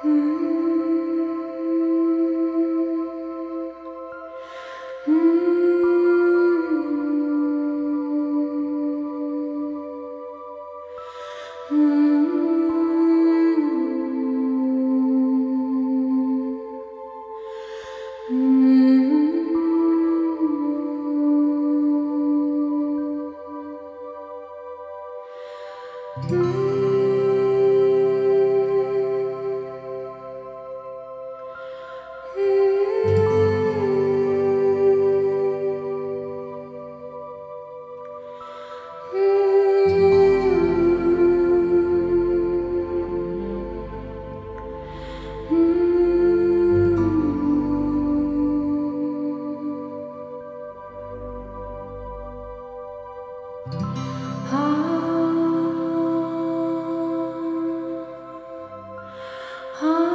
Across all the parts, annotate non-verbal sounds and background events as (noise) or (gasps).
Hmm. (gasps) Ah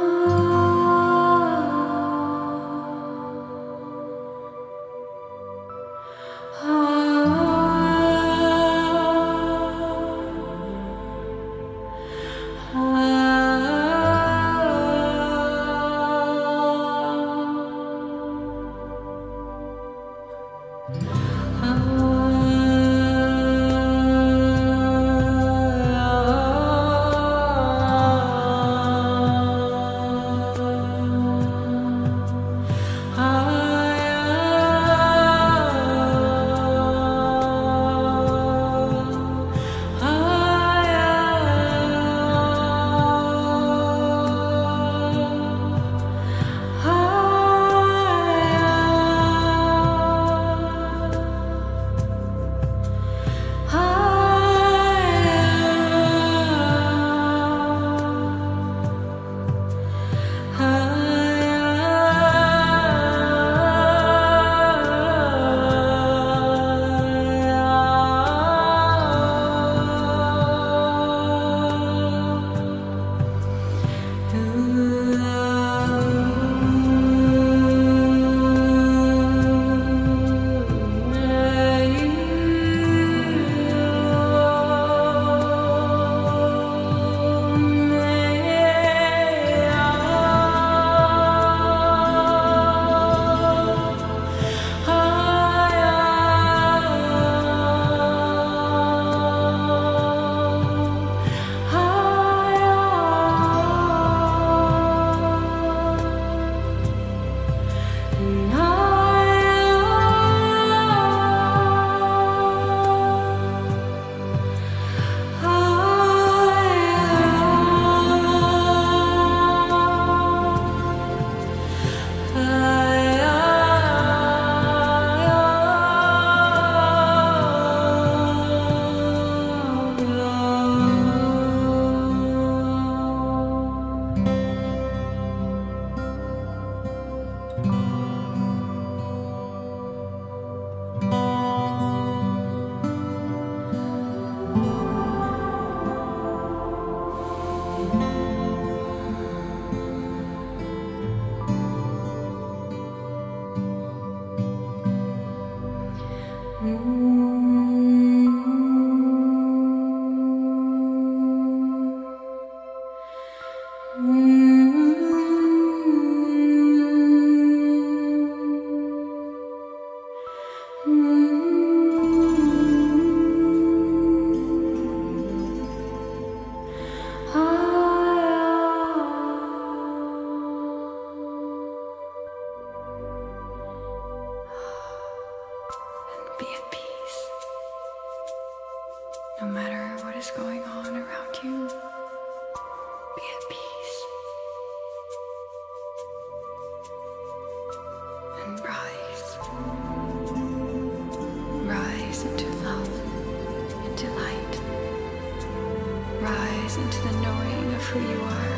who you are.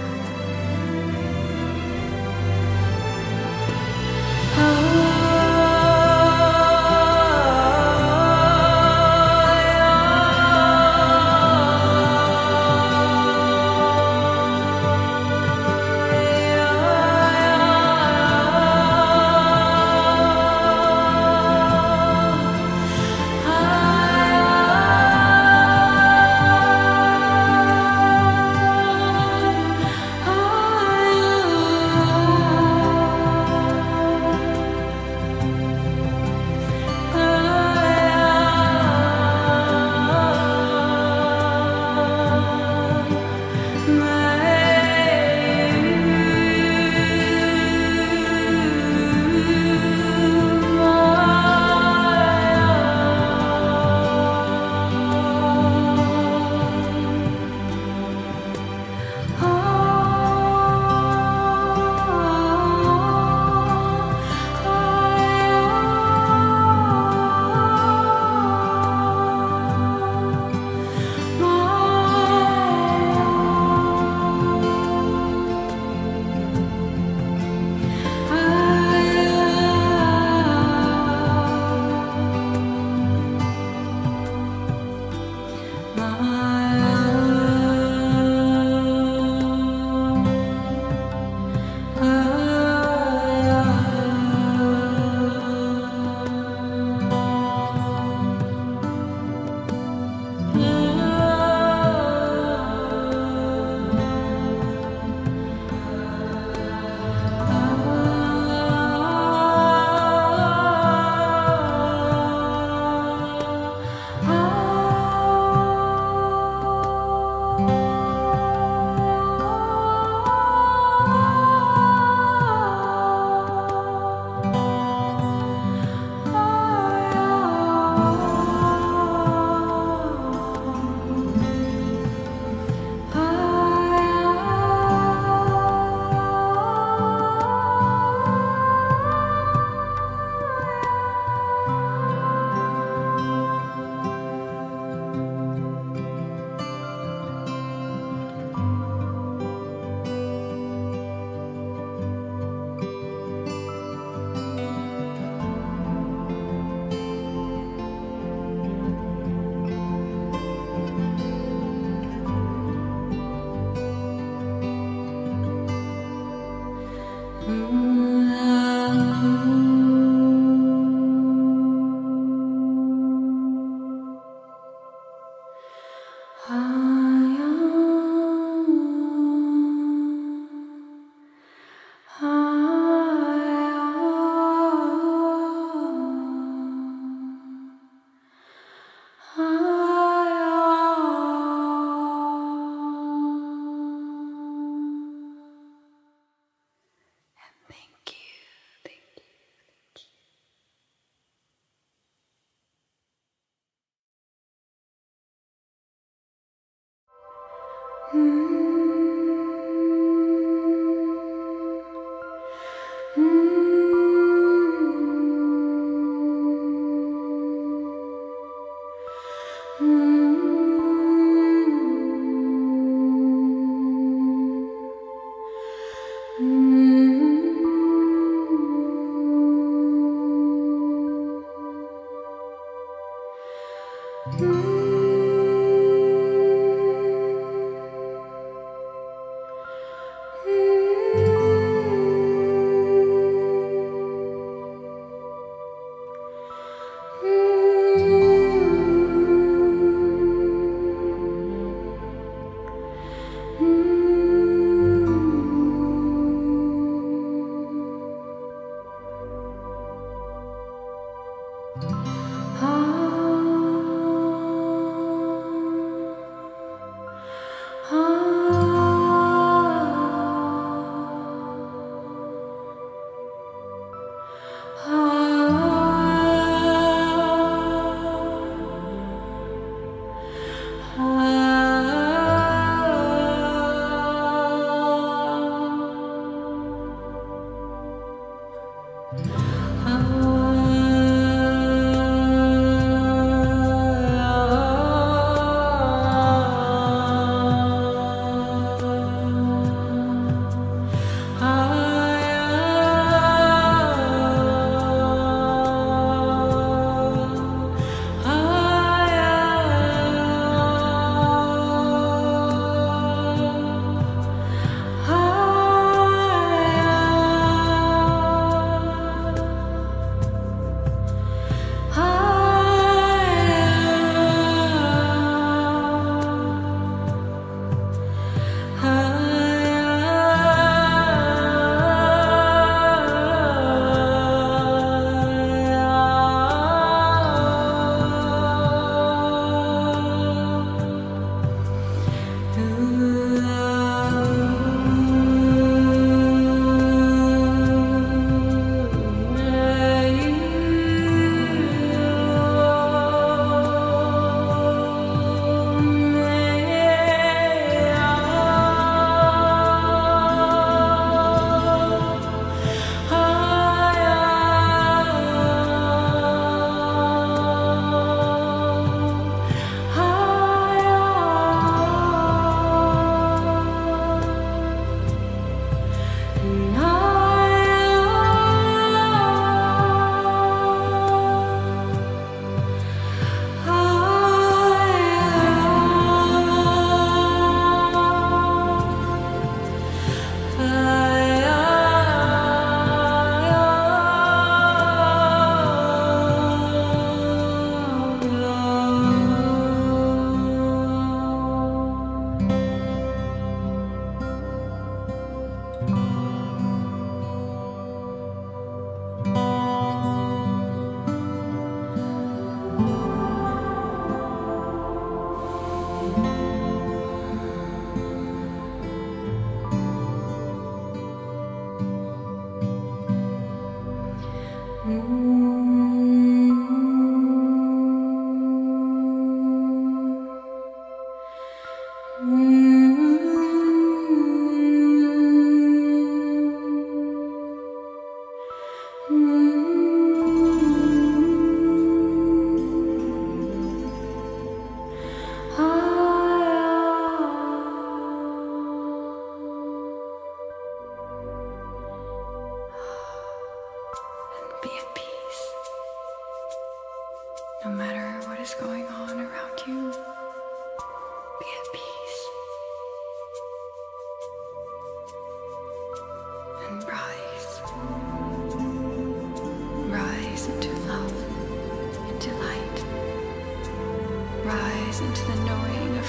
Hmm.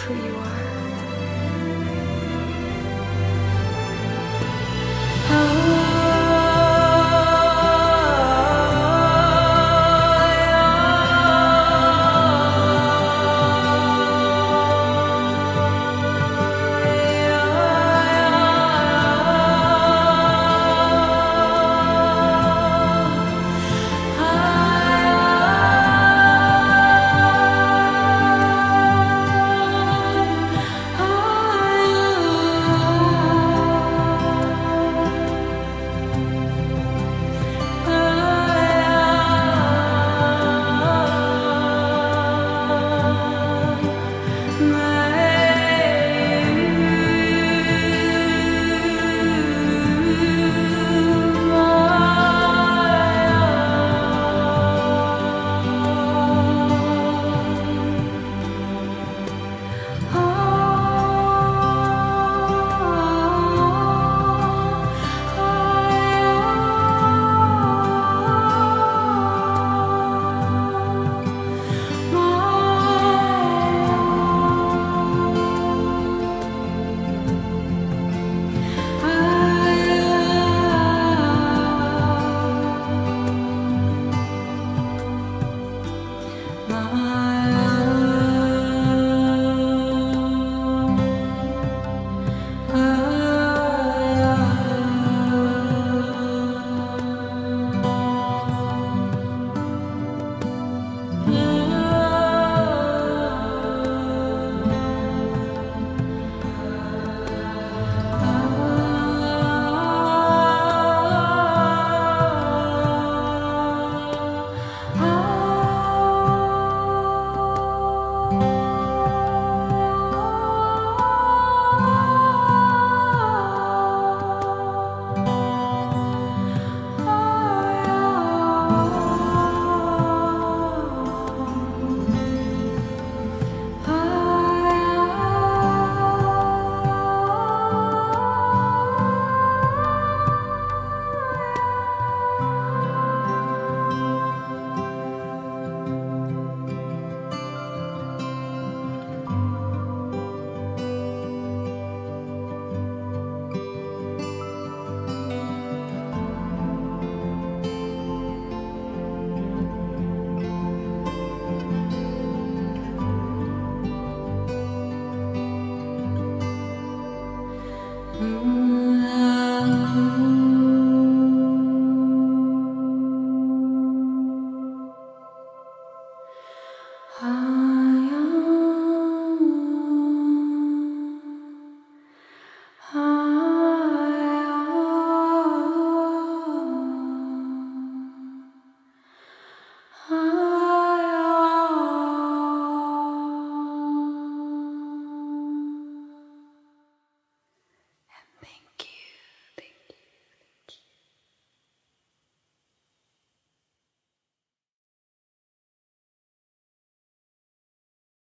Who you are.